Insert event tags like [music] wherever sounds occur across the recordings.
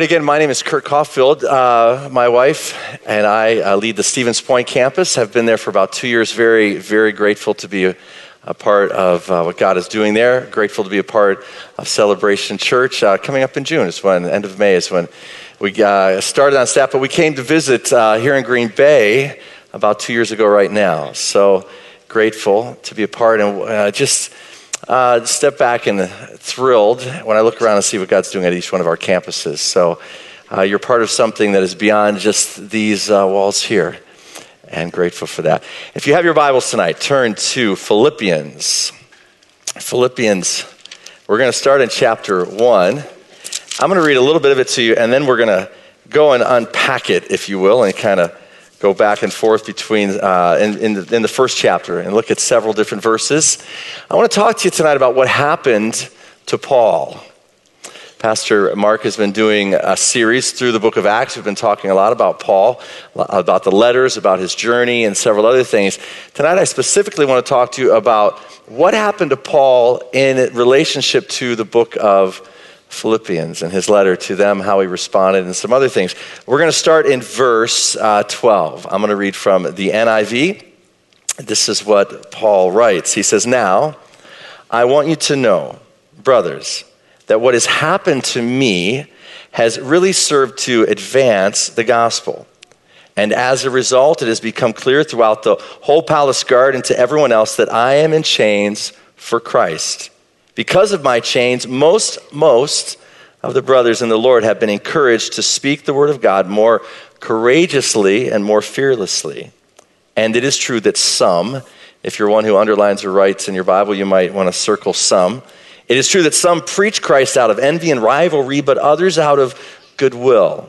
Right, again, my name is Kurt Caulfield. Uh, my wife and I uh, lead the Stevens Point campus, have been there for about two years. Very, very grateful to be a, a part of uh, what God is doing there. Grateful to be a part of Celebration Church. Uh, coming up in June is when, end of May is when we uh, started on staff, but we came to visit uh, here in Green Bay about two years ago right now. So grateful to be a part and just uh, step back and thrilled when I look around and see what God's doing at each one of our campuses. So uh, you're part of something that is beyond just these uh, walls here, and grateful for that. If you have your Bibles tonight, turn to Philippians. Philippians, we're going to start in chapter 1. I'm going to read a little bit of it to you, and then we're going to go and unpack it, if you will, and kind of go back and forth between uh, in, in the, in the first chapter and look at several different verses. I want to talk to you tonight about what happened to Paul. Pastor Mark has been doing a series through the book of Acts. We've been talking a lot about Paul, about the letters, about his journey, and several other things. Tonight, I specifically want to talk to you about what happened to Paul in relationship to the book of Philippians and his letter to them, how he responded, and some other things. We're going to start in verse uh, 12. I'm going to read from the NIV. This is what Paul writes. He says, Now, I want you to know, brothers, that what has happened to me has really served to advance the gospel. And as a result, it has become clear throughout the whole palace guard and to everyone else that I am in chains for Christ. Because of my chains, most, most of the brothers in the Lord have been encouraged to speak the word of God more courageously and more fearlessly. And it is true that some, if you're one who underlines or writes in your Bible, you might want to circle some. It is true that some preach Christ out of envy and rivalry, but others out of goodwill.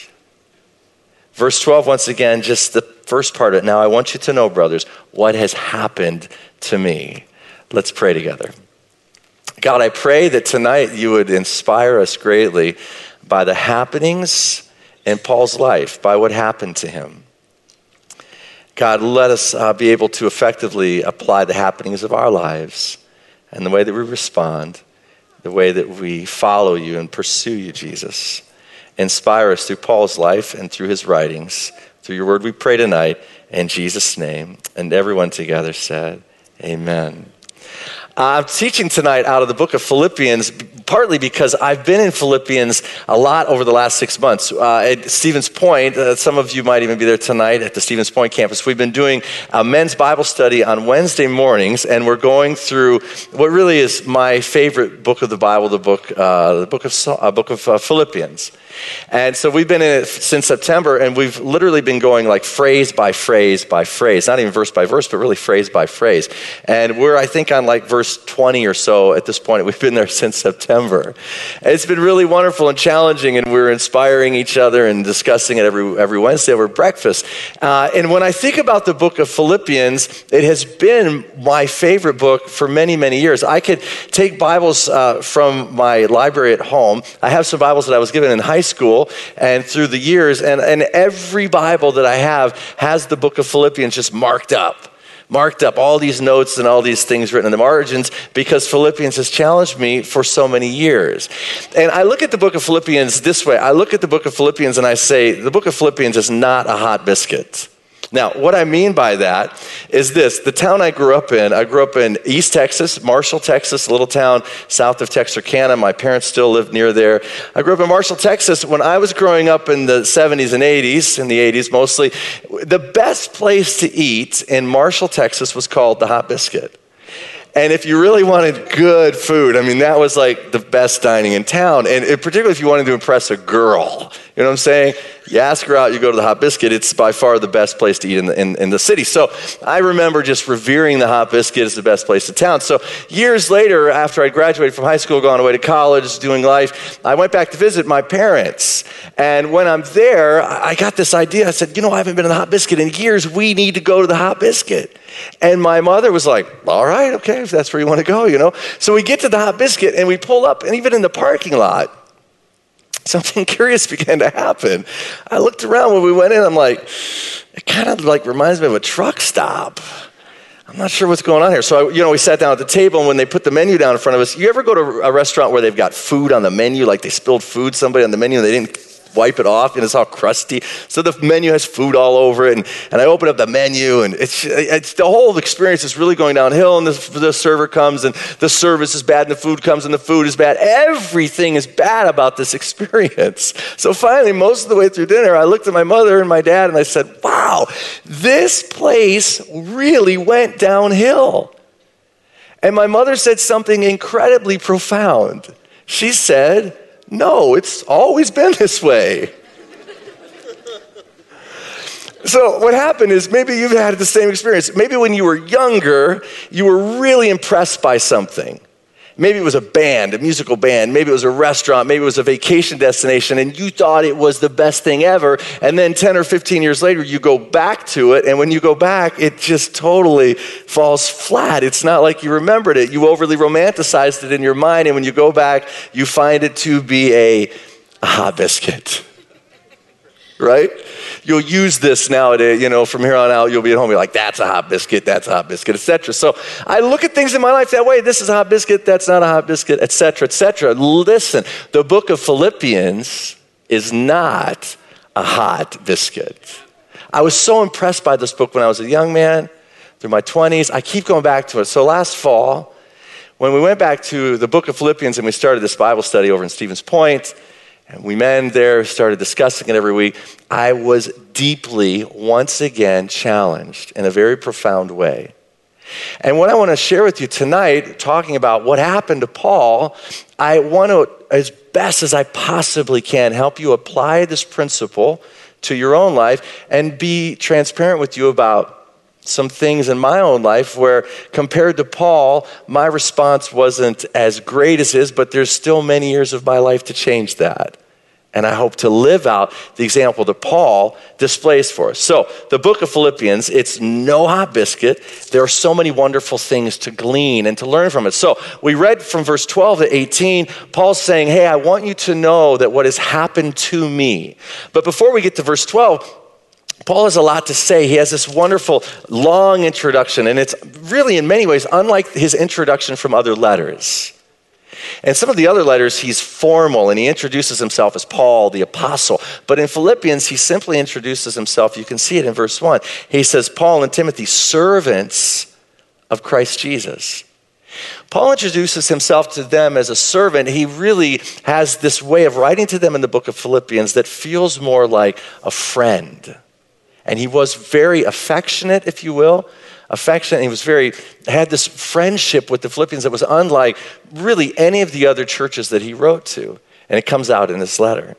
Verse 12, once again, just the first part of it. Now, I want you to know, brothers, what has happened to me. Let's pray together. God, I pray that tonight you would inspire us greatly by the happenings in Paul's life, by what happened to him. God, let us uh, be able to effectively apply the happenings of our lives and the way that we respond, the way that we follow you and pursue you, Jesus. Inspire us through Paul's life and through his writings. Through your word, we pray tonight in Jesus' name. And everyone together said, Amen. I'm teaching tonight out of the book of Philippians, partly because I've been in Philippians a lot over the last six months. Uh, at Stevens Point, uh, some of you might even be there tonight at the Stevens Point campus. We've been doing a men's Bible study on Wednesday mornings, and we're going through what really is my favorite book of the Bible, the book, uh, the book of, uh, book of uh, Philippians. And so we've been in it since September, and we've literally been going like phrase by phrase by phrase, not even verse by verse, but really phrase by phrase. And we're, I think, on like verse 20 or so at this point. We've been there [laughs] since September. And it's been really wonderful and challenging, and we're inspiring each other and discussing it every, every Wednesday over breakfast. Uh, and when I think about the book of Philippians, it has been my favorite book for many, many years. I could take Bibles uh, from my library at home. I have some Bibles that I was given in high school school and through the years, and, and every Bible that I have has the book of Philippians just marked up marked up all these notes and all these things written in the margins because Philippians has challenged me for so many years. And I look at the book of Philippians this way I look at the book of Philippians and I say, the book of Philippians is not a hot biscuit. Now, what I mean by that is this the town I grew up in, I grew up in East Texas, Marshall, Texas, a little town south of Texarkana. My parents still live near there. I grew up in Marshall, Texas. When I was growing up in the 70s and 80s, in the 80s mostly, the best place to eat in Marshall, Texas was called the Hot Biscuit. And if you really wanted good food, I mean, that was like the best dining in town. And particularly if you wanted to impress a girl, you know what I'm saying? You ask her out, you go to the Hot Biscuit, it's by far the best place to eat in the, in, in the city. So I remember just revering the Hot Biscuit as the best place in town. So years later, after I graduated from high school, gone away to college, doing life, I went back to visit my parents. And when I'm there, I got this idea. I said, you know, I haven't been to the Hot Biscuit in years. We need to go to the Hot Biscuit. And my mother was like, all right, okay, if that's where you want to go, you know. So we get to the Hot Biscuit and we pull up, and even in the parking lot, something [laughs] curious began to happen. I looked around when we went in, I'm like, it kind of like reminds me of a truck stop. I'm not sure what's going on here. So, I, you know, we sat down at the table, and when they put the menu down in front of us, you ever go to a restaurant where they've got food on the menu, like they spilled food somebody on the menu and they didn't wipe it off and it's all crusty. So the menu has food all over it. And, and I open up the menu and it's, it's the whole experience is really going downhill. And the, the server comes and the service is bad and the food comes and the food is bad. Everything is bad about this experience. So finally, most of the way through dinner, I looked at my mother and my dad and I said, wow, this place really went downhill. And my mother said something incredibly profound. She said, no, it's always been this way. So, what happened is maybe you've had the same experience. Maybe when you were younger, you were really impressed by something. Maybe it was a band, a musical band. Maybe it was a restaurant. Maybe it was a vacation destination, and you thought it was the best thing ever. And then 10 or 15 years later, you go back to it, and when you go back, it just totally falls flat. It's not like you remembered it. You overly romanticized it in your mind, and when you go back, you find it to be a, a hot biscuit. Right? You'll use this nowadays, you know, from here on out, you'll be at home, you're like, that's a hot biscuit, that's a hot biscuit, etc. So I look at things in my life that way. This is a hot biscuit, that's not a hot biscuit, etc., etc. Listen, the book of Philippians is not a hot biscuit. I was so impressed by this book when I was a young man, through my 20s. I keep going back to it. So last fall, when we went back to the book of Philippians and we started this Bible study over in Stevens Point, and we men there started discussing it every week. I was deeply, once again, challenged in a very profound way. And what I want to share with you tonight, talking about what happened to Paul, I want to, as best as I possibly can, help you apply this principle to your own life and be transparent with you about some things in my own life where, compared to Paul, my response wasn't as great as his, but there's still many years of my life to change that. And I hope to live out the example that Paul displays for us. So, the book of Philippians, it's no hot biscuit. There are so many wonderful things to glean and to learn from it. So, we read from verse 12 to 18, Paul's saying, Hey, I want you to know that what has happened to me. But before we get to verse 12, Paul has a lot to say. He has this wonderful long introduction, and it's really, in many ways, unlike his introduction from other letters. And some of the other letters, he's formal and he introduces himself as Paul, the apostle. But in Philippians, he simply introduces himself. You can see it in verse 1. He says, Paul and Timothy, servants of Christ Jesus. Paul introduces himself to them as a servant. He really has this way of writing to them in the book of Philippians that feels more like a friend. And he was very affectionate, if you will, affectionate. He was very, had this friendship with the Philippians that was unlike really any of the other churches that he wrote to. And it comes out in this letter.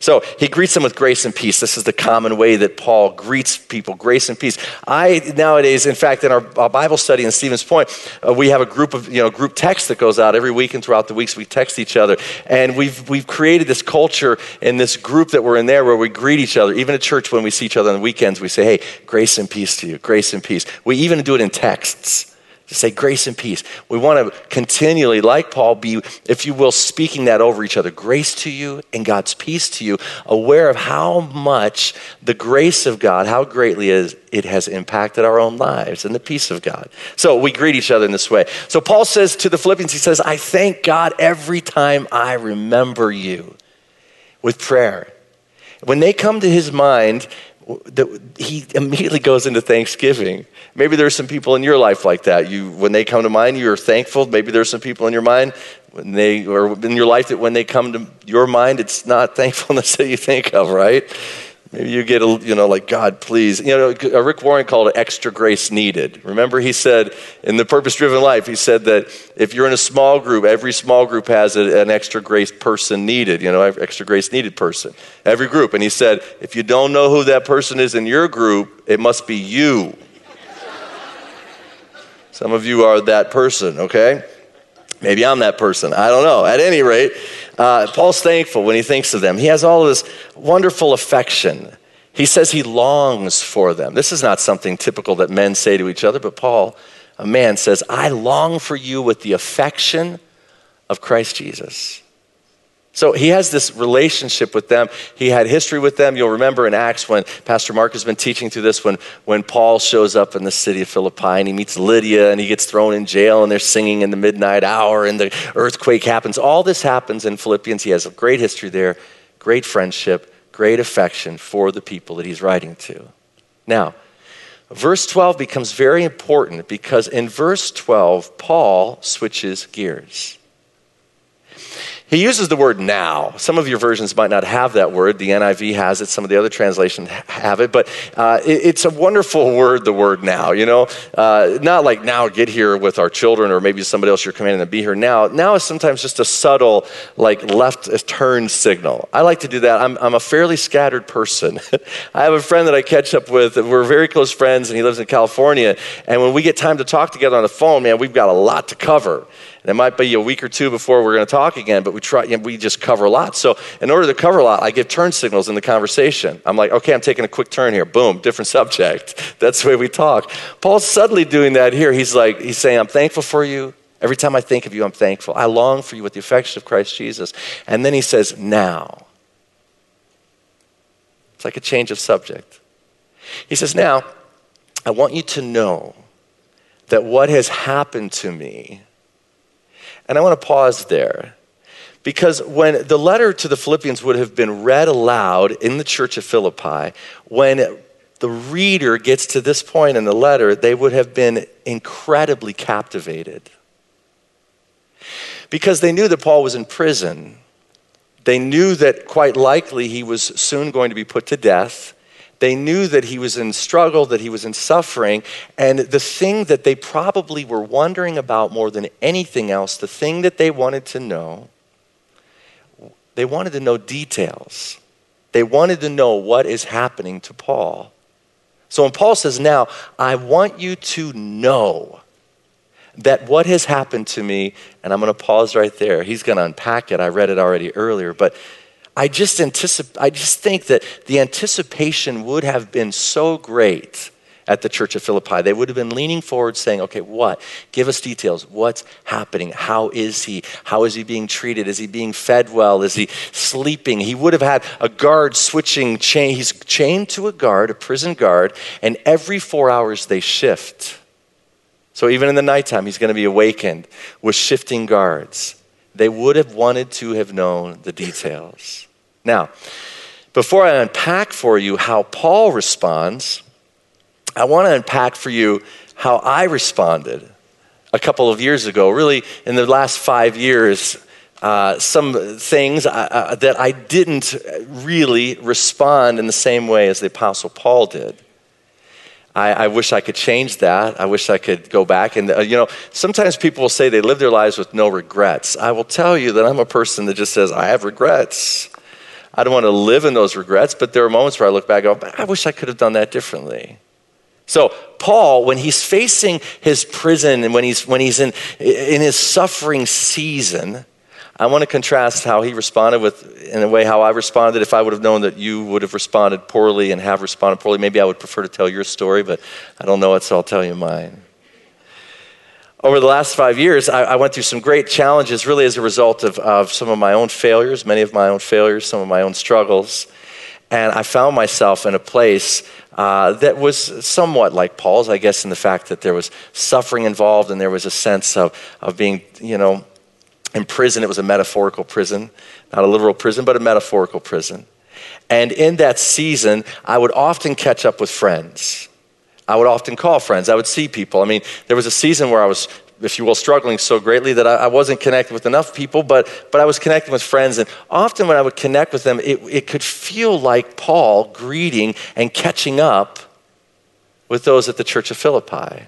So he greets them with grace and peace. This is the common way that Paul greets people grace and peace. I nowadays, in fact, in our, our Bible study in Stevens Point, uh, we have a group of, you know, group text that goes out every week and throughout the weeks we text each other. And we've, we've created this culture in this group that we're in there where we greet each other. Even at church, when we see each other on the weekends, we say, hey, grace and peace to you, grace and peace. We even do it in texts to say grace and peace. We want to continually, like Paul, be, if you will, speaking that over each other. Grace to you and God's peace to you, aware of how much the grace of God, how greatly it has impacted our own lives and the peace of God. So we greet each other in this way. So Paul says to the Philippians, he says, I thank God every time I remember you with prayer. When they come to his mind, he immediately goes into thanksgiving. Maybe there's some people in your life like that. You, when they come to mind, you're thankful. Maybe there's some people in your mind when they, or in your life that when they come to your mind, it's not thankfulness [laughs] that you think of, right? Maybe you get a, you know, like, God, please. You know, uh, Rick Warren called it extra grace needed. Remember, he said in the purpose driven life, he said that if you're in a small group, every small group has a, an extra grace person needed, you know, extra grace needed person. Every group. And he said, if you don't know who that person is in your group, it must be you. [laughs] Some of you are that person, okay? Maybe I'm that person. I don't know. At any rate, uh, Paul's thankful when he thinks of them. He has all this wonderful affection. He says he longs for them. This is not something typical that men say to each other, but Paul, a man, says, I long for you with the affection of Christ Jesus. So he has this relationship with them. He had history with them. You'll remember in Acts when Pastor Mark has been teaching through this, when, when Paul shows up in the city of Philippi and he meets Lydia and he gets thrown in jail and they're singing in the midnight hour and the earthquake happens. All this happens in Philippians. He has a great history there, great friendship, great affection for the people that he's writing to. Now, verse 12 becomes very important because in verse 12, Paul switches gears. He uses the word now. Some of your versions might not have that word. The NIV has it, some of the other translations have it, but uh, it, it's a wonderful word, the word now, you know? Uh, not like now get here with our children or maybe somebody else you're commanding to be here now. Now is sometimes just a subtle, like left turn signal. I like to do that. I'm, I'm a fairly scattered person. [laughs] I have a friend that I catch up with. We're very close friends, and he lives in California. And when we get time to talk together on the phone, man, we've got a lot to cover. And it might be a week or two before we're going to talk again, but we try, you know, we just cover a lot. So in order to cover a lot, I give turn signals in the conversation. I'm like, okay, I'm taking a quick turn here. Boom, different [laughs] subject. That's the way we talk. Paul's subtly doing that here. He's like, he's saying, I'm thankful for you. Every time I think of you, I'm thankful. I long for you with the affection of Christ Jesus. And then he says, now. It's like a change of subject. He says, now, I want you to know that what has happened to me and I want to pause there. Because when the letter to the Philippians would have been read aloud in the church of Philippi, when the reader gets to this point in the letter, they would have been incredibly captivated. Because they knew that Paul was in prison. They knew that quite likely he was soon going to be put to death. They knew that he was in struggle, that he was in suffering. And the thing that they probably were wondering about more than anything else, the thing that they wanted to know, they wanted to know details. They wanted to know what is happening to Paul. So when Paul says, Now, I want you to know that what has happened to me, and I'm going to pause right there. He's going to unpack it. I read it already earlier, but I just anticipate, I just think that the anticipation would have been so great at the church of Philippi. They would have been leaning forward saying, okay, what? Give us details. What's happening? How is he? How is he being treated? Is he being fed well? Is he sleeping? He would have had a guard switching chain. He's chained to a guard, a prison guard, and every four hours they shift. So even in the nighttime, he's going to be awakened with shifting guards. They would have wanted to have known the details. Now, before I unpack for you how Paul responds, I want to unpack for you how I responded a couple of years ago, really in the last five years. Uh, some things uh, uh that I didn't really respond in the same way as the Apostle Paul did. I, I, wish I could change that. I wish I could go back. And, uh, you know, sometimes people will say they live their lives with no regrets. I will tell you that I'm a person that just says, I have regrets. I don't want to live in those regrets, but there are moments where I look back and go, I wish I could have done that differently. So, Paul, when he's facing his prison and when he's, when he's in, in his suffering season, I want to contrast how he responded with, in a way, how I responded. If I would have known that you would have responded poorly and have responded poorly, maybe I would prefer to tell your story, but I don't know it, so I'll tell you mine over the last five years, I, I, went through some great challenges, really as a result of, of some of my own failures, many of my own failures, some of my own struggles. And I found myself in a place uh, that was somewhat like Paul's, I guess, in the fact that there was suffering involved and there was a sense of, of being, you know, in prison. It was a metaphorical prison, not a literal prison, but a metaphorical prison. And in that season, I would often catch up with friends I would often call friends. I would see people. I mean, there was a season where I was if you will, struggling so greatly that I, I, wasn't connected with enough people, but, but I was connecting with friends. And often when I would connect with them, it, it could feel like Paul greeting and catching up with those at the church of Philippi.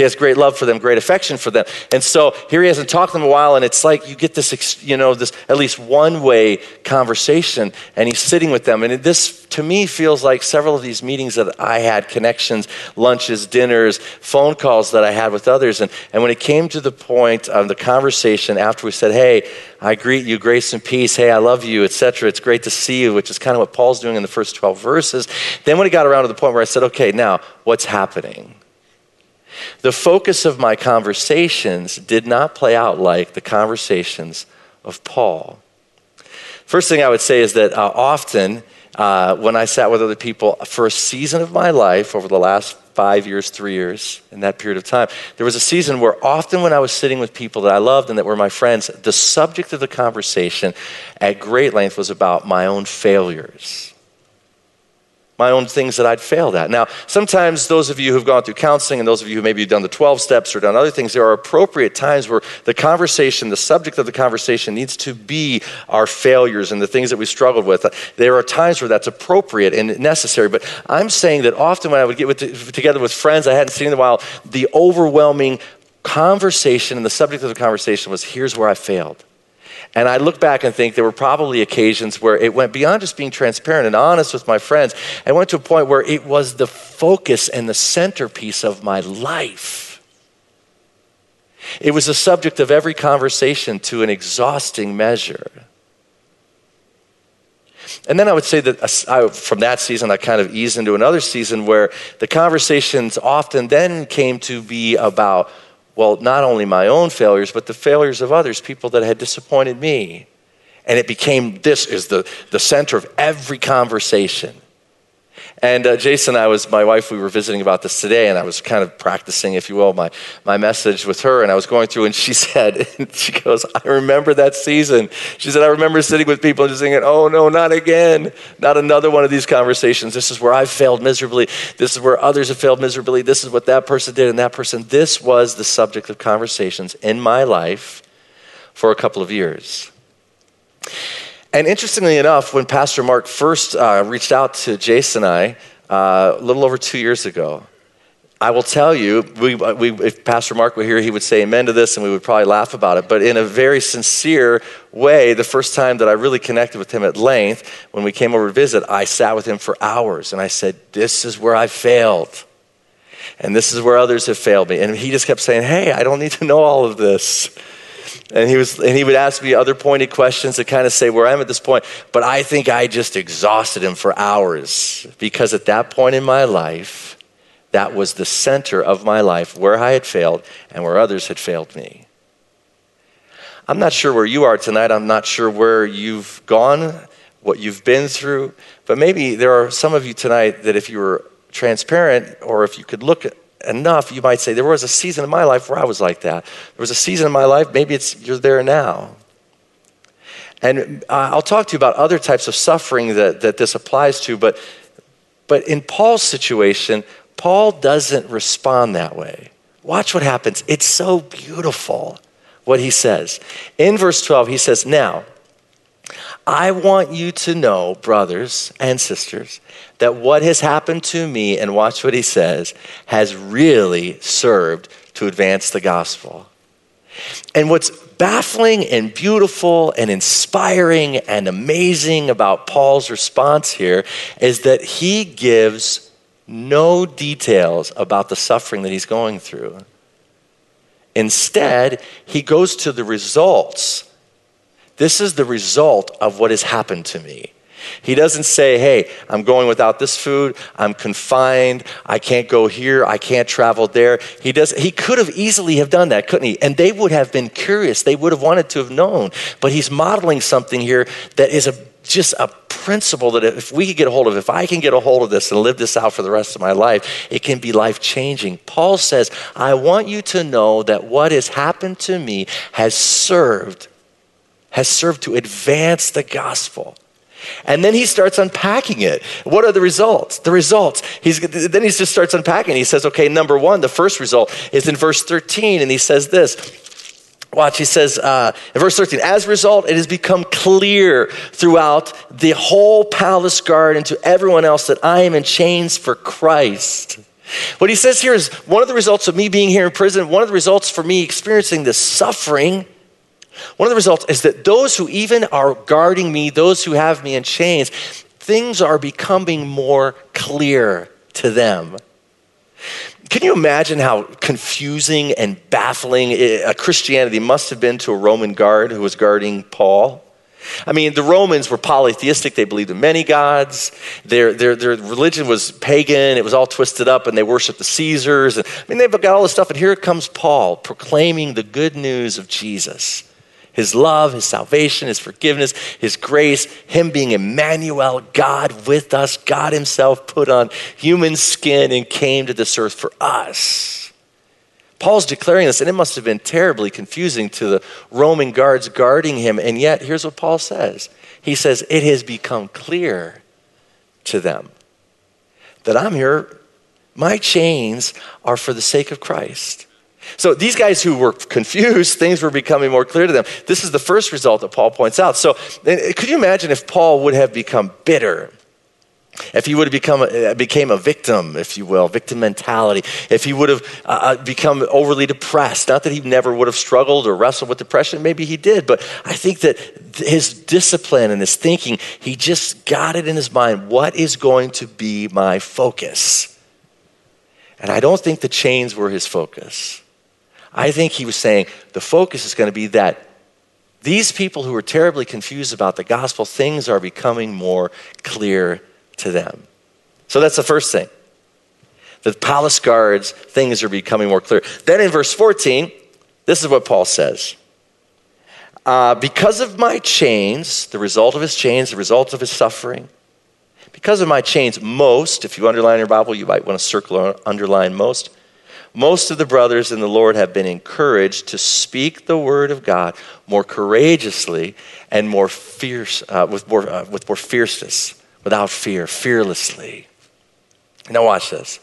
He has great love for them, great affection for them. And so here he hasn't talked to them a while, and it's like you get this, you know, this at least one way conversation, and he's sitting with them. And this, to me, feels like several of these meetings that I had connections, lunches, dinners, phone calls that I had with others. And, and when it came to the point of the conversation after we said, Hey, I greet you, grace and peace. Hey, I love you, etc. It's great to see you, which is kind of what Paul's doing in the first 12 verses. Then when it got around to the point where I said, Okay, now what's happening? The focus of my conversations did not play out like the conversations of Paul. First thing I would say is that uh, often uh, when I sat with other people for a season of my life over the last five years, three years, in that period of time, there was a season where often when I was sitting with people that I loved and that were my friends, the subject of the conversation at great length was about my own failures my own things that I'd failed at. Now, sometimes those of you who've gone through counseling and those of you who maybe have done the 12 steps or done other things, there are appropriate times where the conversation, the subject of the conversation needs to be our failures and the things that we struggled with. There are times where that's appropriate and necessary, but I'm saying that often when I would get with, together with friends I hadn't seen in a while, the overwhelming conversation and the subject of the conversation was here's where I failed. And I look back and think there were probably occasions where it went beyond just being transparent and honest with my friends. I went to a point where it was the focus and the centerpiece of my life. It was the subject of every conversation to an exhausting measure. And then I would say that uh, I, from that season, I kind of eased into another season where the conversations often then came to be about well, not only my own failures, but the failures of others, people that had disappointed me. And it became this is the, the center of every conversation. And uh, Jason I was, my wife, we were visiting about this today, and I was kind of practicing, if you will, my, my message with her. And I was going through, and she [laughs] said, and she goes, I remember that season. She said, I remember sitting with people and just thinking, oh no, not again. Not another one of these conversations. This is where I failed miserably. This is where others have failed miserably. This is what that person did and that person. This was the subject of conversations in my life for a couple of years. And interestingly enough, when Pastor Mark first uh, reached out to Jason and I, uh, a little over two years ago, I will tell you, we, we, if Pastor Mark were here, he would say amen to this and we would probably laugh about it. But in a very sincere way, the first time that I really connected with him at length, when we came over to visit, I sat with him for hours and I said, This is where I failed. And this is where others have failed me. And he just kept saying, Hey, I don't need to know all of this. And he, was, and he would ask me other pointed questions to kind of say where I'm at this point. But I think I just exhausted him for hours because at that point in my life, that was the center of my life where I had failed and where others had failed me. I'm not sure where you are tonight. I'm not sure where you've gone, what you've been through. But maybe there are some of you tonight that if you were transparent or if you could look enough, you might say, there was a season in my life where I was like that. There was a season in my life, maybe it's you're there now. And uh, I'll talk to you about other types of suffering that, that this applies to, but, but in Paul's situation, Paul doesn't respond that way. Watch what happens. It's so beautiful what he says. In verse 12, he says, Now, I want you to know, brothers and sisters, that what has happened to me, and watch what he says, has really served to advance the gospel. And what's baffling and beautiful and inspiring and amazing about Paul's response here is that he gives no details about the suffering that he's going through. Instead, he goes to the results this is the result of what has happened to me. He doesn't say, hey, I'm going without this food, I'm confined, I can't go here, I can't travel there. He does he could have easily have done that, couldn't he? And they would have been curious. They would have wanted to have known. But he's modeling something here that is a just a principle that if we could get a hold of, if I can get a hold of this and live this out for the rest of my life, it can be life changing. Paul says, I want you to know that what has happened to me has served has served to advance the gospel. And then he starts unpacking it. What are the results? The results. He's, then he just starts unpacking. He says, okay, number one, the first result is in verse 13, and he says this. Watch, he says uh, in verse 13, as a result, it has become clear throughout the whole palace guard and to everyone else that I am in chains for Christ. What he says here is one of the results of me being here in prison, one of the results for me experiencing this suffering one of the results is that those who even are guarding me, those who have me in chains, things are becoming more clear to them. Can you imagine how confusing and baffling eh, a Christianity must have been to a Roman guard who was guarding Paul? I mean, the Romans were polytheistic. They believed in many gods. Their, their, their religion was pagan. It was all twisted up, and they worshiped the Caesars. I mean, they've got all this stuff. And here comes Paul proclaiming the good news of Jesus his love, his salvation, his forgiveness, his grace, him being Emmanuel, God with us, God himself put on human skin and came to this earth for us. Paul's declaring this, and it must have been terribly confusing to the Roman guards guarding him. And yet, here's what Paul says He says, It has become clear to them that I'm here. My chains are for the sake of Christ. So these guys who were confused, [laughs] things were becoming more clear to them. This is the first result that Paul points out. So could you imagine if Paul would have become bitter? If he would have become a, became a victim, if you will, victim mentality. If he would have uh, uh, become overly depressed, not that he never would have struggled or wrestled with depression, maybe he did, but I think that his discipline and his thinking, he just got it in his mind. What is going to be my focus? And I don't think the chains were his focus. I think he was saying the focus is going to be that these people who are terribly confused about the gospel, things are becoming more clear to them. So that's the first thing. The palace guards, things are becoming more clear. Then in verse 14, this is what Paul says. Uh, because of my chains, the result of his chains, the result of his suffering, because of my chains, most, if you underline your Bible, you might want to circle or underline most, most of the brothers in the Lord have been encouraged to speak the word of God more courageously and more fierce, uh, with, more, uh, with more fierceness, without fear, fearlessly. Now, watch this.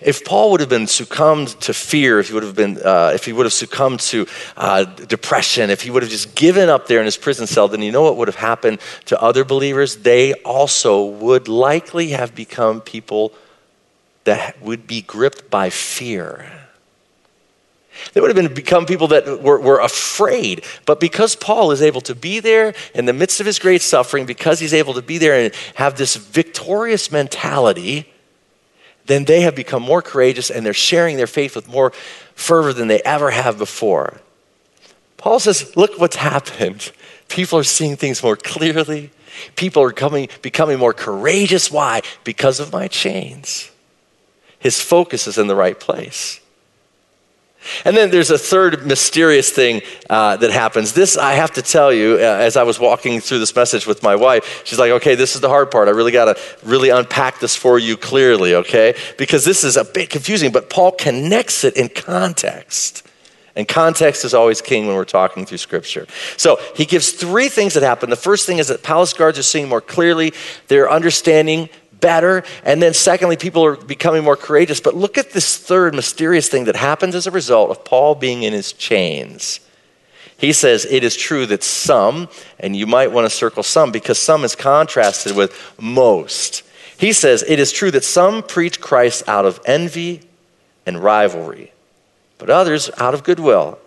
If Paul would have been succumbed to fear, if he would have been, uh, if he would have succumbed to uh, depression, if he would have just given up there in his prison cell, then you know what would have happened to other believers? They also would likely have become people that would be gripped by fear. They would have been become people that were, were afraid. But because Paul is able to be there in the midst of his great suffering, because he's able to be there and have this victorious mentality, then they have become more courageous and they're sharing their faith with more fervor than they ever have before. Paul says, Look what's happened. People are seeing things more clearly. People are coming, becoming more courageous. Why? Because of my chains his focus is in the right place. And then there's a third mysterious thing uh, that happens. This, I have to tell you, uh, as I was walking through this message with my wife, she's like, okay, this is the hard part. I really got to really unpack this for you clearly, okay? Because this is a bit confusing, but Paul connects it in context. And context is always king when we're talking through scripture. So he gives three things that happen. The first thing is that palace guards are seeing more clearly, they're understanding better. And then, secondly, people are becoming more courageous. But look at this third mysterious thing that happens as a result of Paul being in his chains. He says it is true that some, and you might want to circle some because some is contrasted with most. He says it is true that some preach Christ out of envy and rivalry, but others out of goodwill.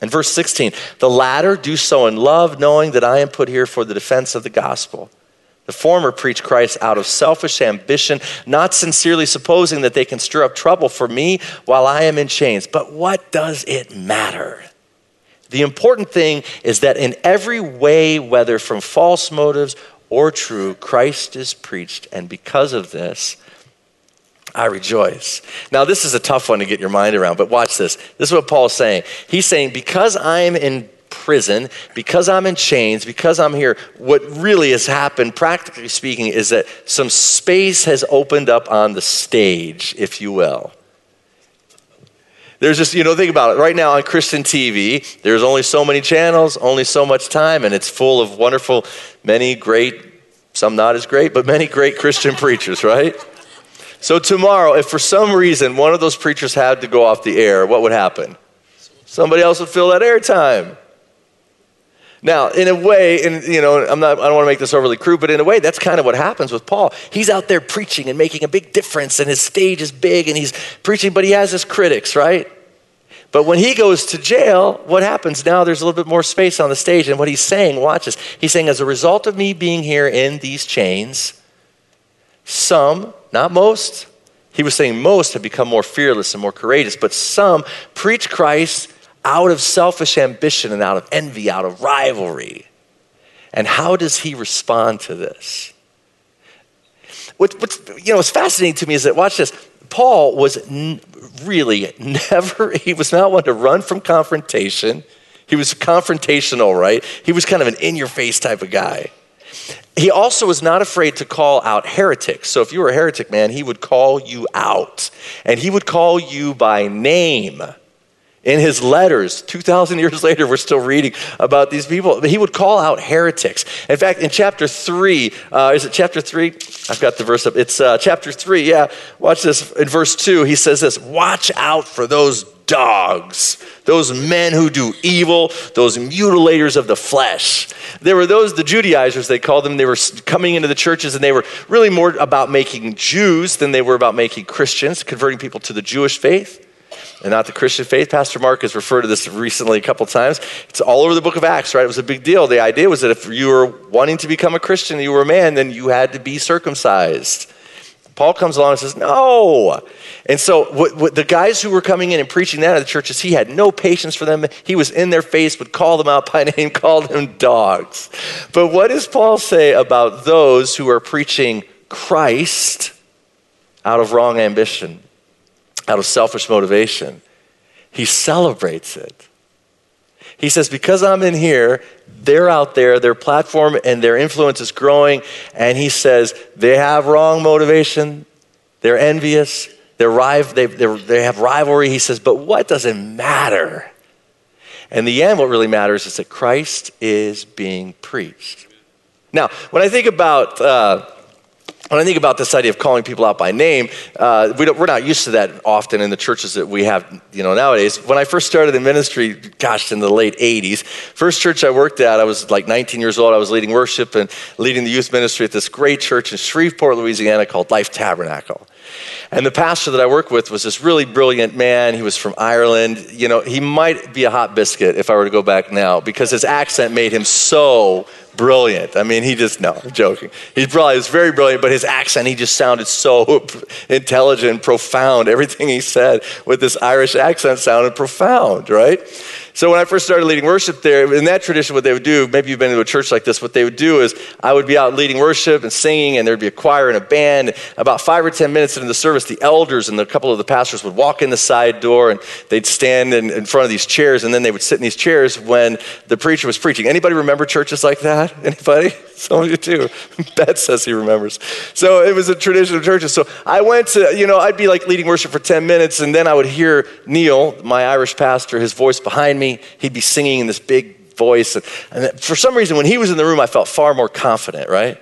And verse 16, the latter do so in love, knowing that I am put here for the defense of the gospel. The former preach Christ out of selfish ambition, not sincerely supposing that they can stir up trouble for me while I am in chains. But what does it matter? The important thing is that in every way, whether from false motives or true, Christ is preached. And because of this, I rejoice. Now, this is a tough one to get your mind around, but watch this. This is what Paul's saying. He's saying, Because I'm in prison, because I'm in chains, because I'm here, what really has happened, practically speaking, is that some space has opened up on the stage, if you will. There's just, you know, think about it. Right now on Christian TV, there's only so many channels, only so much time, and it's full of wonderful, many great some not as great, but many great Christian [laughs] preachers, right? So tomorrow, if for some reason one of those preachers had to go off the air, what would happen? Somebody else would fill that airtime. Now, in a way, and you know, I'm not, I don't want to make this overly crude, but in a way, that's kind of what happens with Paul. He's out there preaching and making a big difference, and his stage is big, and he's preaching, but he has his critics, right? But when he goes to jail, what happens? Now there's a little bit more space on the stage, and what he's saying, watch this. He's saying, as a result of me being here in these chains, some, not most, he was saying most have become more fearless and more courageous, but some preach Christ out of selfish ambition and out of envy, out of rivalry. And how does he respond to this? What, what's, you know, what's fascinating to me is that, watch this, Paul was n- really [laughs] never, he was not one to run from confrontation. He was confrontational, right? He was kind of an in your face type of guy. He also was not afraid to call out heretics. So if you were a heretic, man, he would call you out and he would call you by name in his letters 2000 years [laughs] later we're still reading about these people. He would call out heretics. In fact in chapter 3 uh, is it chapter 3 i've got the verse up. It's uh, chapter 3 yeah. Watch this. In verse 2 he says this watch out for those dogs those men who do evil those mutilators of the flesh. There were those the judaizers they called them. They were coming into the churches and they were really more about making jews than they were about making christians converting people to the jewish faith and not the Christian faith. Pastor Mark has referred to this recently a couple times. It's all over the book of Acts, right? It was a big deal. The idea was that if you were wanting to become a Christian, you were a man, then you had to be circumcised. Paul comes along and says, No. And so what, what the guys who were coming in and preaching that at the churches, he had no patience for them. He was in their face, would call them out by [laughs] name, called them dogs. But what does Paul say about those who are preaching Christ out of wrong ambition? Out of selfish motivation. He celebrates it. He says, Because I'm in here, they're out there, their platform and their influence is growing. And he says, They have wrong motivation, they're envious, they're they, they have rivalry. He says, But what does it matter? In the end, what really matters is that Christ is being preached. Now, when I think about uh, when I think about this idea of calling people out by name, uh, we are not used to that often in the churches that we have, you know, nowadays. When I first started in ministry, gosh, in the late 80s, first church I worked at, I was like 19 years old. I was leading worship and leading the youth ministry at this great church in Shreveport, Louisiana called Life Tabernacle. And the pastor that I worked with was this really brilliant man. He was from Ireland. You know, he might be a hot biscuit if I were to go back now because his accent made him so brilliant. I mean, he just, no, I'm joking. He probably was very brilliant, but his accent, he just sounded so [laughs] intelligent, profound. Everything he said with this Irish accent sounded profound, right? So when I first started leading worship there, in that tradition, what they would do, maybe you've been to a church like this, what they would do is I would be out leading worship and singing, and there'd be a choir and a band. About five or 10 minutes into the service, the elders and a couple of the pastors would walk in the side door and they'd stand in, in front of these chairs, and then they would sit in these chairs when the preacher was preaching. Anybody remember churches like that? [laughs] Anybody? Some of you too. [laughs] Bet says he remembers. So it was a tradition of churches. So I went to, you know, I'd be like leading worship for 10 minutes, and then I would hear Neil, my Irish pastor, his voice behind me. He'd be singing in this big voice. And, and for some reason, when he was in the room, I felt far more confident, right?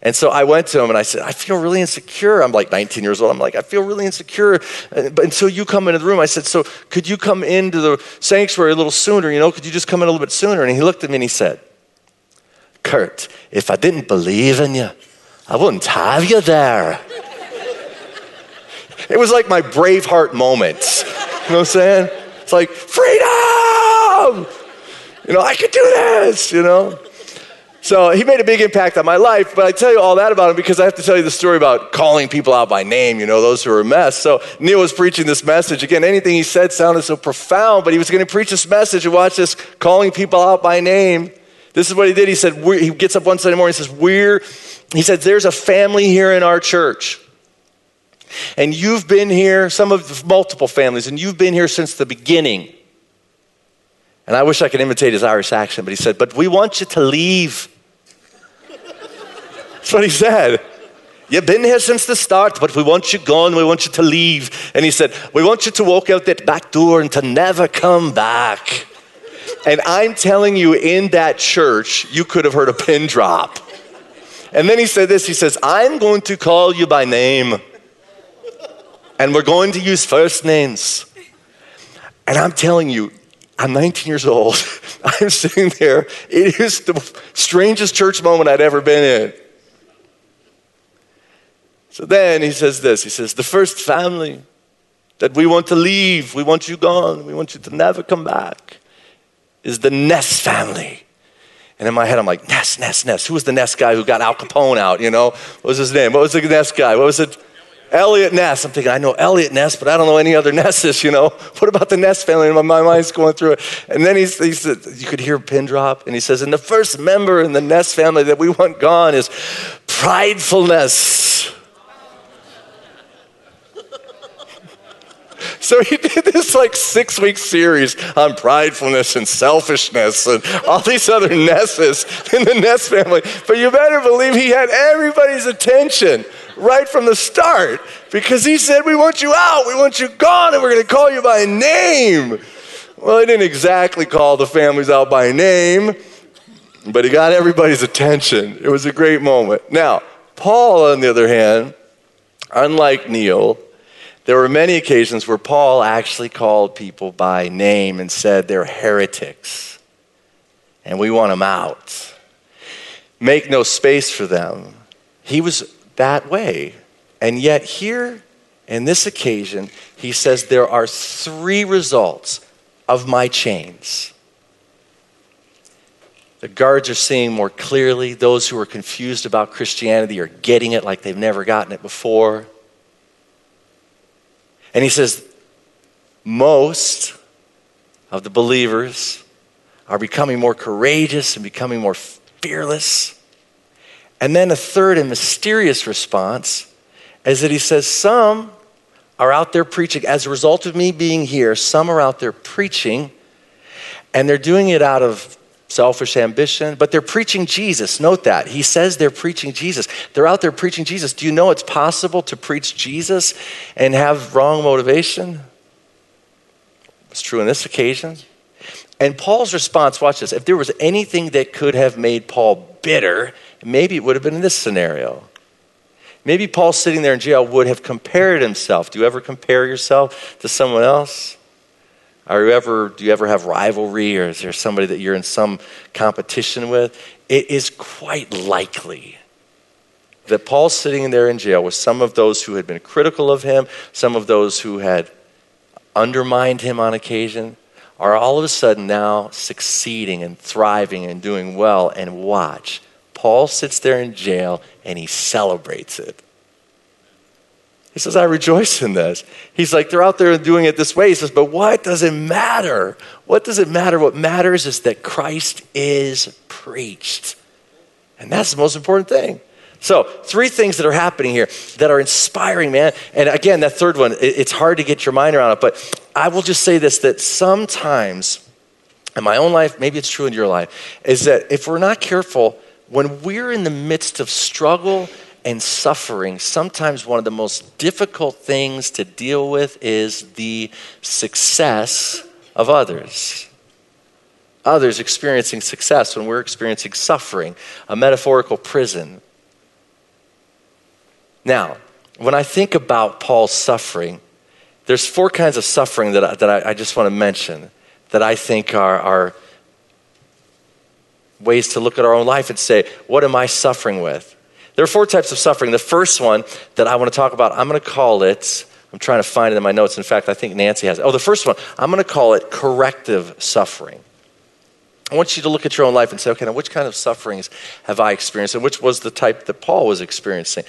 And so I went to him and I said, I feel really insecure. I'm like 19 years old. I'm like, I feel really insecure. But until you come into the room, I said, So could you come into the sanctuary a little sooner? You know, could you just come in a little bit sooner? And he looked at me and he said, Kurt, if I didn't believe in you, I wouldn't have you there. [laughs] it was like my Braveheart moment. You know what I'm saying? It's like, freedom! You know, I could do this, you know? So he made a big impact on my life, but I tell you all that about him because I have to tell you the story about calling people out by name, you know, those who are a mess. So Neil was preaching this message. Again, anything he said sounded so profound, but he was going to preach this message and watch this calling people out by name. This is what he did. He said, he gets up one Sunday morning and says, We're, he said, there's a family here in our church. And you've been here, some of multiple families, and you've been here since the beginning. And I wish I could imitate his Irish accent, but he said, But we want you to leave. That's what he said. You've been here since the start, but we want you gone. We want you to leave. And he said, We want you to walk out that back door and to never come back. And I'm telling you, in that church, you could have heard a pin drop. And then he said this he says, I'm going to call you by name. And we're going to use first names. And I'm telling you, I'm 19 years old. [laughs] I'm sitting there. It is the strangest church moment I'd ever been in. So then he says this He says, The first family that we want to leave, we want you gone, we want you to never come back, is the Ness family. And in my head, I'm like, Ness, Ness, Ness. Who was the Ness guy who got Al Capone out? You know, what was his name? What was the Ness guy? What was it? Eliot Ness. I'm thinking, I know Eliot Ness, but I don't know any other [laughs] Nesses, you know? What about the Ness family? And my mind's going through it. And then he said, you could hear a pin drop, and he says, and the first member in the Ness family that we want gone is pridefulness. [laughs] So he did this like six week series on pridefulness and selfishness and all these other Nesses in the Ness family. But you better believe he had everybody's attention right from the start because he said, We want you out, we want you gone, and we're going to call you by name. Well, he didn't exactly call the families out by name, but he got everybody's attention. It was a great moment. Now, Paul, on the other hand, unlike Neil, there were many occasions where Paul actually called people by name and said they're heretics and we want them out. Make no space for them. He was that way. And yet, here, in this occasion, he says there are three results of my chains. The guards are seeing more clearly. Those who are confused about Christianity are getting it like they've never gotten it before. And he says, most of the believers are becoming more courageous and becoming more fearless. And then a third and mysterious response is that he says, some are out there preaching. As a result of me being here, some are out there preaching, and they're doing it out of selfish ambition, but they're preaching Jesus. Note that. He says they're preaching Jesus. They're out there preaching Jesus. Do you know it's possible to preach Jesus and have wrong motivation? It's true in this occasion. And Paul's response, watch this, if there was anything that could have made Paul bitter, maybe it would have been in this scenario. Maybe Paul sitting there in jail would have compared himself. Do you ever compare yourself to someone else? Are you ever, do you ever have rivalry or is there somebody that you're in some competition with? It is quite likely that Paul sitting there in jail with some of those who had been critical of him, some of those who had undermined him on occasion, are all of a sudden now succeeding and thriving and doing well. And watch, Paul sits there in jail and he celebrates it. He says, I rejoice in this. He's like, they're out there doing it this way. He says, but what does it matter? What does it matter? What matters is that Christ is preached. And that's the most important thing. So, three things that are happening here that are inspiring, man. And again, that third one, it's hard to get your mind around it, but I will just say this that sometimes in my own life, maybe it's true in your life, is that if we're not careful, when we're in the midst of struggle and suffering, sometimes one of the most difficult things to deal with is the success of others. Others experiencing success when we're experiencing suffering, a metaphorical prison. Now, when I think about Paul's suffering, there's four kinds of suffering that I, that I, I just want to mention that I think are, are ways to look at our own life and say, what am I suffering with? There are four types of suffering. The first one that I want to talk about, I'm going to call it, I'm trying to find it in my notes. In fact, I think Nancy has. Oh, the first one, I'm going to call it corrective suffering. I want you to look at your own life and say, okay, now which kind of sufferings have I experienced? And which was the type that Paul was experiencing?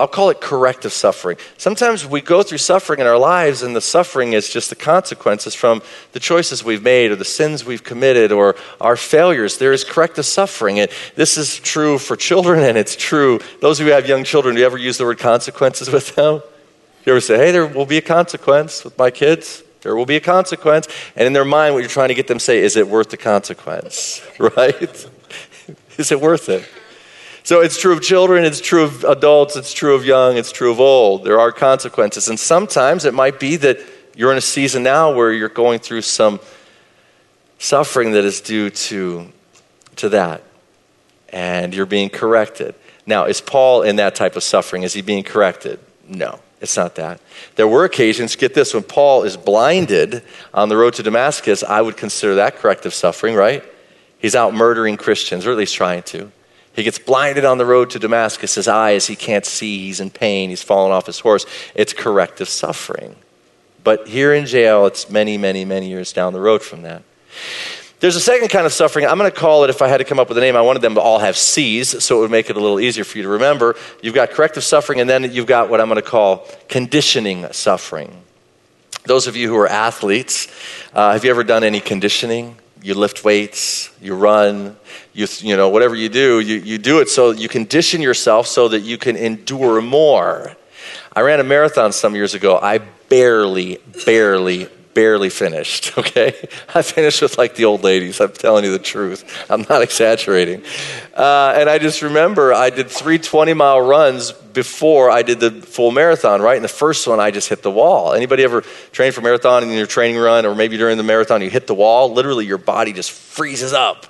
I'll call it corrective suffering. Sometimes we go through suffering in our lives, and the suffering is just the consequences from the choices we've made, or the sins we've committed, or our failures. There is corrective suffering. And this is true for children, and it's true. Those of you who have young children, do you ever use the word consequences with them? You ever say, hey, there will be a consequence with my kids? There will be a consequence. And in their mind, what you're trying to get them to say, is it worth the consequence? [laughs] Right? [laughs] is it worth it? So it's true of children, it's true of adults, it's true of young, it's true of old. There are consequences. And sometimes it might be that you're in a season now where you're going through some suffering that is due to, to that. And you're being corrected. Now, is Paul in that type of suffering? Is he being corrected? No, it's not that. There were occasions, get this, when Paul is blinded on the road to Damascus, I would consider that corrective suffering, right? He's out murdering Christians, or at least trying to. He gets blinded on the road to Damascus. His eyes, he can't see. He's in pain. He's fallen off his horse. It's corrective suffering. But here in jail, it's many, many, many years down the road from that. There's a second kind of suffering. I'm going to call it, if I had to come up with a name, I wanted them to all have C's, so it would make it a little easier for you to remember. You've got corrective suffering, and then you've got what I'm going to call conditioning suffering. Those of you who are athletes, uh, have you ever done any conditioning? You lift weights, you run, you, you know, whatever you do, you, you do it so you condition yourself so that you can endure more. I ran a marathon some years ago. I barely, barely, barely finished, [laughs] okay? I finished with like the old ladies. I'm telling you the truth. I'm not exaggerating. Uh, and I just remember I did three 20 mile runs before I did the full marathon, right? And the first one, I just hit the wall. Anybody ever train for marathon in your training run, or maybe during the marathon, you hit the wall? Literally, your body just freezes up.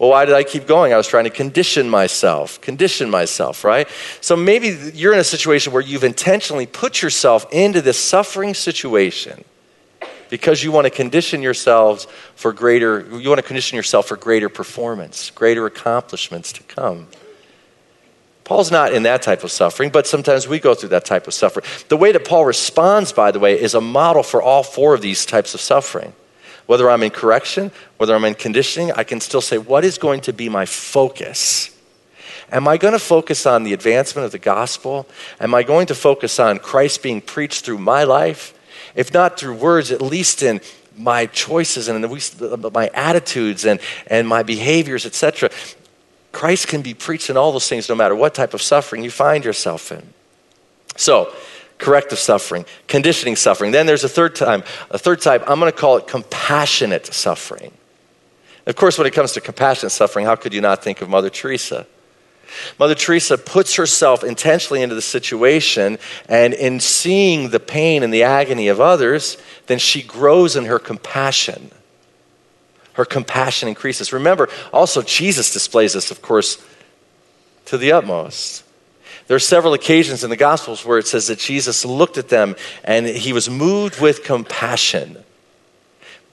Well, why did I keep going? I was trying to condition myself, condition myself, right? So maybe you're in a situation where you've intentionally put yourself into this suffering situation because you want to condition yourselves for greater you want to condition yourself for greater performance, greater accomplishments to come. Paul's not in that type of suffering, but sometimes we go through that type of suffering. The way that Paul responds, by the way, is a model for all four of these types of suffering. Whether I'm in correction, whether I'm in conditioning, I can still say, what is going to be my focus? Am I going to focus on the advancement of the gospel? Am I going to focus on Christ being preached through my life? If not through words, at least in my choices and my attitudes and, and my behaviors, etc. Christ can be preached in all those things no matter what type of suffering you find yourself in. So, corrective suffering, conditioning suffering. Then there's a third time, a third type, I'm going to call it compassionate suffering. Of course, when it comes to compassionate suffering, how could you not think of Mother Teresa? Mother Teresa puts herself intentionally into the situation, and in seeing the pain and the agony of others, then she grows in her compassion. Her compassion increases. Remember, also, Jesus displays this, of course, to the utmost. There are several occasions in the Gospels where it says that Jesus looked at them and he was moved with compassion.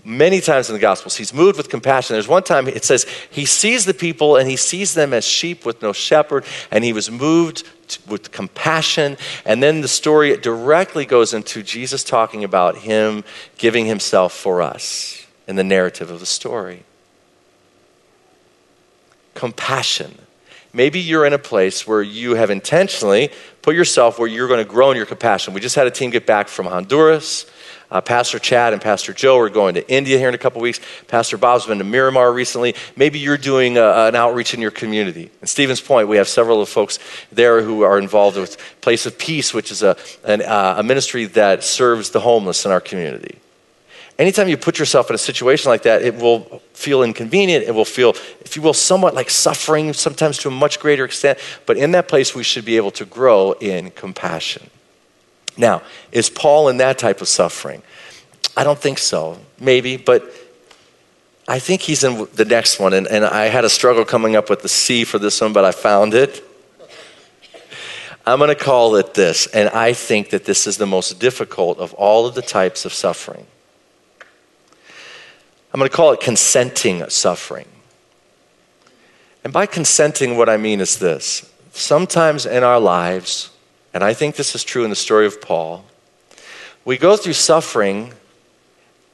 Many times in the Gospels, he's moved with compassion. There's one time it says he sees the people and he sees them as sheep with no shepherd, and he was moved with compassion. And then the story directly goes into Jesus talking about him giving himself for us in the narrative of the story. Compassion. Maybe you're in a place where you have intentionally put yourself where you're going to grow in your compassion. We just had a team get back from Honduras. Uh, Pastor Chad and Pastor Joe are going to India here in a couple weeks. Pastor Bob's been to Miramar recently. Maybe you're doing a, an outreach in your community. And Stevens Point, we have several of folks there who are involved with Place of Peace, which is a, an, uh, a ministry that serves the homeless in our community. Anytime you put yourself in a situation like that, it will feel inconvenient. It will feel, if you will, somewhat like suffering, sometimes to a much greater extent. But in that place, we should be able to grow in compassion. Now, is Paul in that type of suffering? I don't think so. Maybe, but I think he's in the next one. And, and I had a struggle coming up with the C for this one, but I found it. I'm going to call it this. And I think that this is the most difficult of all of the types of suffering. I'm going to call it consenting suffering. And by consenting, what I mean is this sometimes in our lives, and I think this is true in the story of Paul, we go through suffering,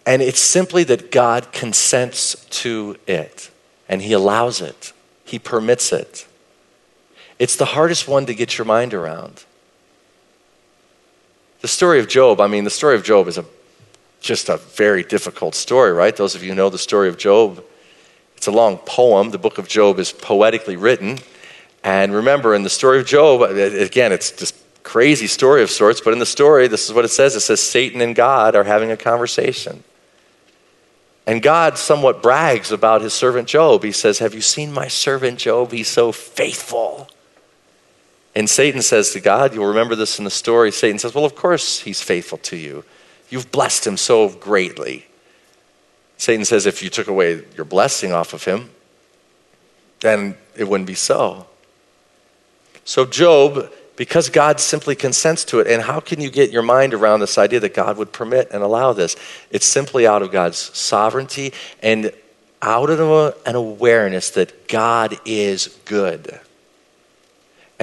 and it's simply that God consents to it, and He allows it, He permits it. It's the hardest one to get your mind around. The story of Job, I mean, the story of Job is a just a very difficult story, right? Those of you know the story of Job, it's a long poem. The book of Job is poetically written. And remember, in the story of Job, again, it's just crazy story of sorts, but in the story, this is what it says it says Satan and God are having a conversation. And God somewhat brags about his servant Job. He says, Have you seen my servant Job? He's so faithful. And Satan says to God, You'll remember this in the story. Satan says, Well, of course he's faithful to you. You've blessed him so greatly. Satan says if you took away your blessing off of him, then it wouldn't be so. So, Job, because God simply consents to it, and how can you get your mind around this idea that God would permit and allow this? It's simply out of God's sovereignty and out of an awareness that God is good.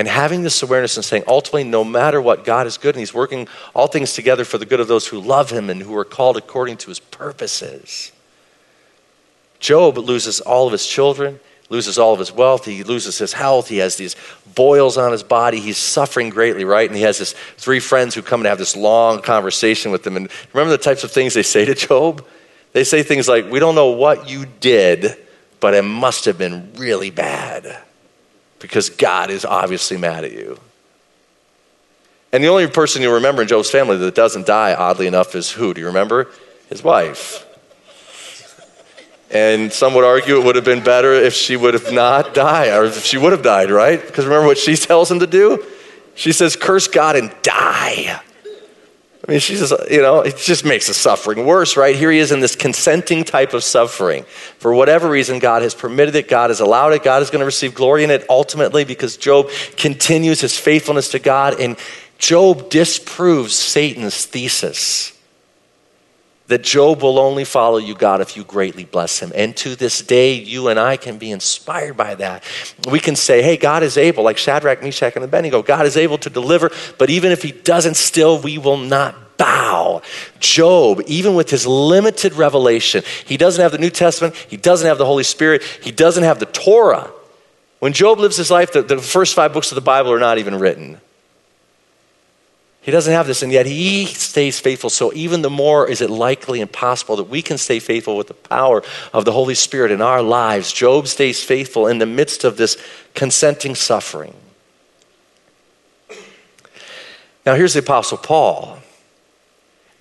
And having this awareness and saying, ultimately, no matter what, God is good and He's working all things together for the good of those who love Him and who are called according to His purposes. Job loses all of his children, loses all of his wealth, he loses his health, he has these boils on his body, he's suffering greatly, right? And he has his three friends who come and have this long conversation with him. And remember the types of things they say to Job? They say things like, We don't know what you did, but it must have been really bad because God is obviously mad at you. And the only person you remember in Job's family that doesn't die, oddly enough, is who? Do you remember? His wife. And some would argue it would have been better if she would have not died, or if she would have died, right? Because remember what she [laughs] tells him to do? She says, Curse God and die. I mean, she says, you know, it just makes the suffering worse, right? Here he is in this consenting type of suffering. For whatever reason, God has permitted it, God has allowed it, God is going to receive glory in it ultimately because Job continues his faithfulness to God, and Job disproves Satan's thesis that Job will only follow you, God, if you greatly bless him. And to this day, you and I can be inspired by that. We can say, hey, God is able, like Shadrach, Meshach, and Abednego, God is able to deliver, but even if he doesn't, still we will not bow. Job, even with his limited revelation, he doesn't have the New Testament, he doesn't have the Holy Spirit, he doesn't have the Torah. When Job lives his life, the, the first five books of the Bible are not even written. He doesn't have this, and yet he stays faithful. So, even the more is it likely and possible that we can stay faithful with the power of the Holy Spirit in our lives. Job stays faithful in the midst of this consenting suffering. Now, here's the Apostle Paul.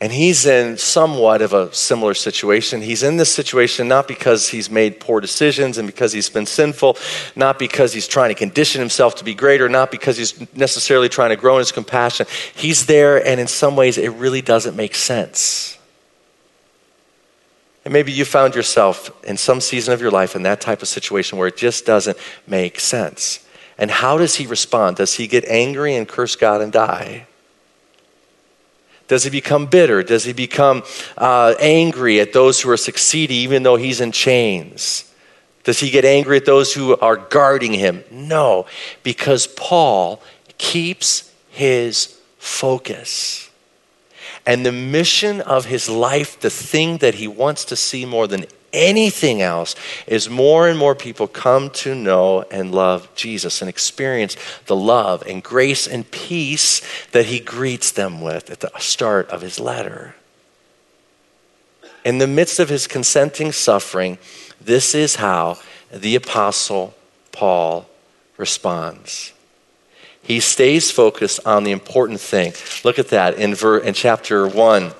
And he's in somewhat of a similar situation. He's in this situation not because he's made poor decisions and because he's been sinful, not because he's trying to condition himself to be greater, not because he's necessarily trying to grow in his compassion. He's there, and in some ways, it really doesn't make sense. And maybe you found yourself in some season of your life in that type of situation where it just doesn't make sense. And how does he respond? Does he get angry and curse God and die? Does he become bitter? Does he become uh, angry at those who are succeeding even though he's in chains? Does he get angry at those who are guarding him? No, because Paul keeps his focus. And the mission of his life, the thing that he wants to see more than anything else is more and more people come to know and love Jesus and experience the love and grace and peace that he greets them with at the start of his letter. In the midst of his consenting suffering, this is how the Apostle Paul responds. He stays focused on the important thing. Look at that in, ver- in chapter 1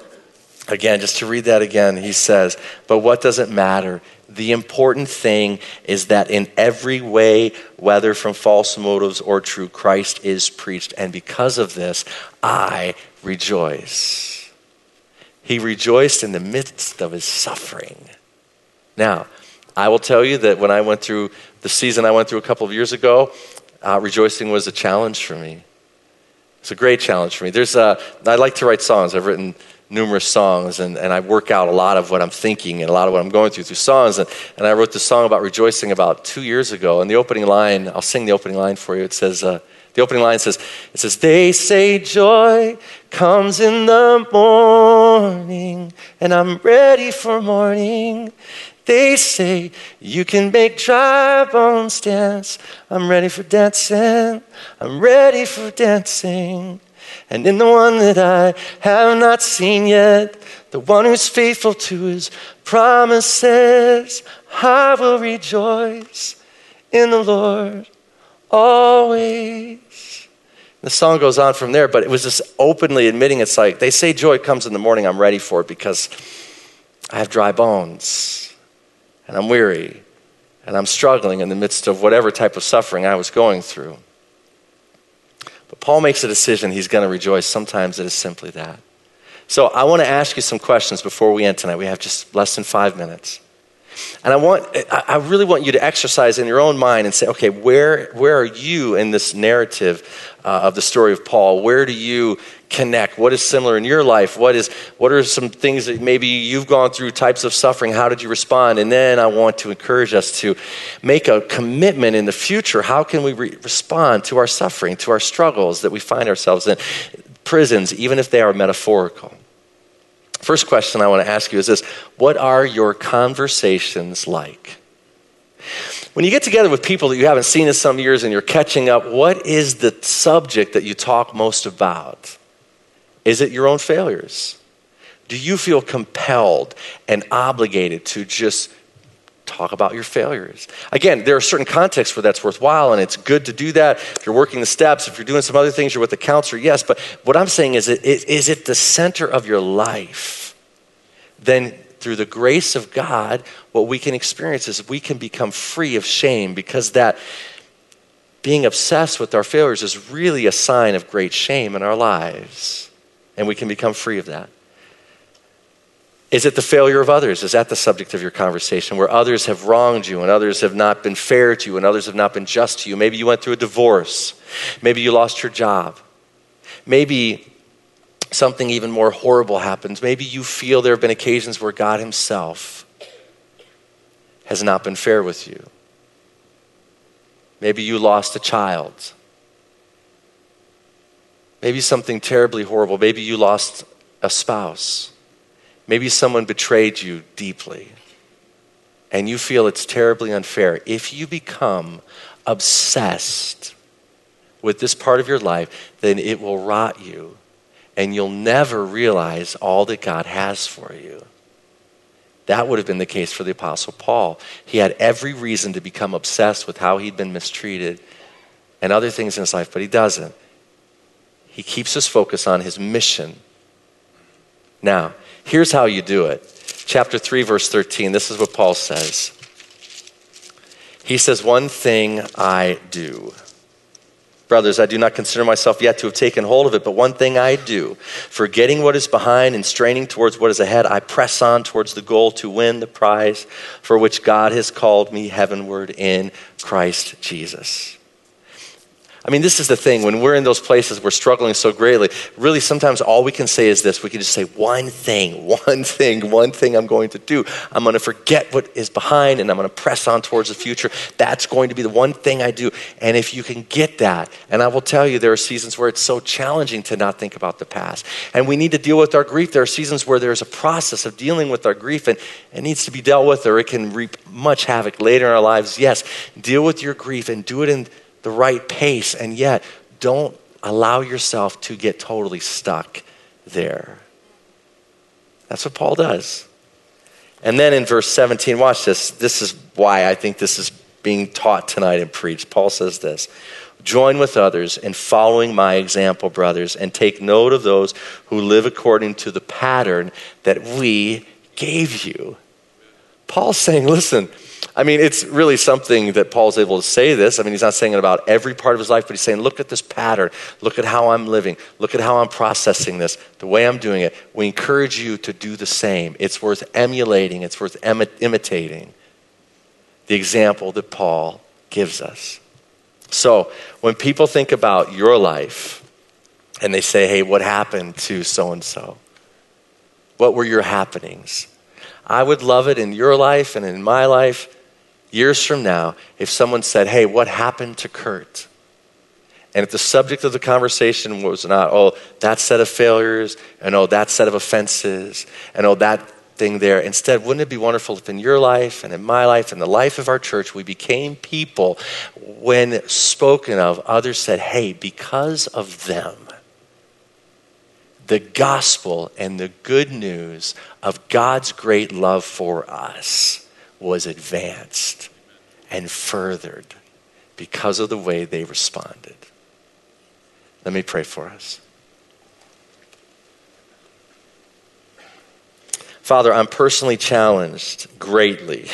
Again, just to read that again, he says, But what does it matter? The important thing is that in every way, whether from false motives or true, Christ is preached. And because of this, I rejoice. He rejoiced in the midst of his suffering. Now, I will tell you that when I went through the season I went through a couple of years ago, uh, rejoicing was a challenge for me. It's a great challenge for me. There's a, I like to write songs. I've written numerous songs, and, and I work out a lot of what I'm thinking and a lot of what I'm going through through songs. And, and I wrote this song about rejoicing about two years ago. And the opening line, I'll sing the opening line for you. It says, uh, the opening line says, it says, They say joy comes in the morning, and I'm ready for morning. They say you can make dry bones dance. I'm ready for dancing. I'm ready for dancing and in the one that I have not seen yet, the one who's faithful to his promises, I will rejoice in the Lord always. The song goes on from there, but it was just openly admitting it's like they say joy comes in the morning, I'm ready for it because I have dry bones and I'm weary and I'm struggling in the midst of whatever type of suffering I was going through. But Paul makes a decision he's going to rejoice. Sometimes it is simply that. So I want to ask you some questions before we end tonight. We have just less than five minutes. And I want, I really want you to exercise in your own mind and say, okay, where, where are you in this narrative uh, of the story of Paul? Where do you connect? What is similar in your life? What is, what are some things that maybe you've gone through types of suffering? How did you respond? And then I want to encourage us to make a commitment in the future. How can we re- respond to our suffering, to our struggles that we find ourselves in? Prisons, even if they are metaphorical. First question I want to ask you is this What are your conversations like? When you get together with people that you haven't seen in some years and you're catching up, what is the subject that you talk most about? Is it your own failures? Do you feel compelled and obligated to just talk about your failures? Again, there are certain contexts where that's worthwhile and it's good to do that. If you're working the steps, if you're doing some other things, you're with the counselor, yes. But what I'm saying is, is it the center of your life? Then through the grace of God, what we can experience is we can become free of shame because that being obsessed with our failures is really a sign of great shame in our lives. And we can become free of that. Is it the failure of others? Is that the subject of your conversation where others have wronged you and others have not been fair to you and others have not been just to you? Maybe you went through a divorce. Maybe you lost your job. Maybe something even more horrible happens. Maybe you feel there have been occasions where God Himself has not been fair with you. Maybe you lost a child. Maybe something terribly horrible. Maybe you lost a spouse. Maybe someone betrayed you deeply and you feel it's terribly unfair. If you become obsessed with this part of your life, then it will rot you and you'll never realize all that God has for you. That would have been the case for the Apostle Paul. He had every reason to become obsessed with how he'd been mistreated and other things in his life, but he doesn't. He keeps his focus on his mission. Now, here's how you do it. Chapter 3, verse 13, this is what Paul says. He says, One thing I do. Brothers, I do not consider myself yet to have taken hold of it, but one thing I do, forgetting what is behind and straining towards what is ahead, I press on towards the goal to win the prize for which God has called me heavenward in Christ Jesus. I mean, this is the thing. When we're in those places, we're struggling so greatly. Really, sometimes all we can say is this we can just say, one thing, [laughs] one thing, one thing I'm going to do. I'm going to forget what is behind and I'm going to press on towards the future. That's going to be the one thing I do. And if you can get that, and I will tell you, there are seasons where it's so challenging to not think about the past. And we need to deal with our grief. There are seasons where there's a process of dealing with our grief and it needs to be dealt with or it can reap much havoc later in our lives. Yes, deal with your grief and do it in the right pace, and yet don't allow yourself to get totally stuck there. That's what Paul does. And then in verse 17, watch this. This is why I think this is being taught tonight and preached. Paul says this Join with others in following my example, brothers, and take note of those who live according to the pattern that we gave you. Paul's saying, listen, I mean, it's really something that Paul's able to say this. I mean, he's not saying it about every part of his life, but he's saying, look at this pattern. Look at how I'm living. Look at how I'm processing this, the way I'm doing it. We encourage you to do the same. It's worth emulating, it's worth imitating the example that Paul gives us. So, when people think about your life and they say, hey, what happened to so and so? What were your happenings? I would love it in your life and in my life years from now if someone said, Hey, what happened to Kurt? And if the subject of the conversation was not, oh, that set of failures, and oh, that set of offenses, and oh, that thing there. Instead, wouldn't it be wonderful if in your life and in my life and the life of our church, we became people, when spoken of, others said, hey, because of them, the gospel and the good news of God's great love for us was advanced and furthered because of the way they responded. Let me pray for us. Father, I'm personally challenged greatly,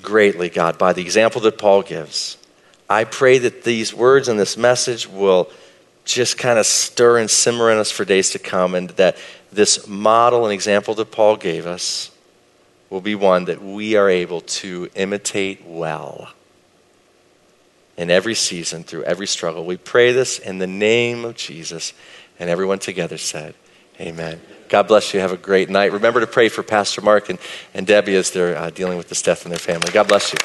greatly, God, by the example that Paul gives. I pray that these words and this message will just kind of stir and simmer in us for days to come, and that this model and example that Paul gave us will be one that we are able to imitate well in every season, through every struggle. We pray this in the name of Jesus. And everyone together said, Amen. God bless you. Have a great night. Remember to pray for Pastor Mark and, and Debbie as they're uh, dealing with this death in their family. God bless you.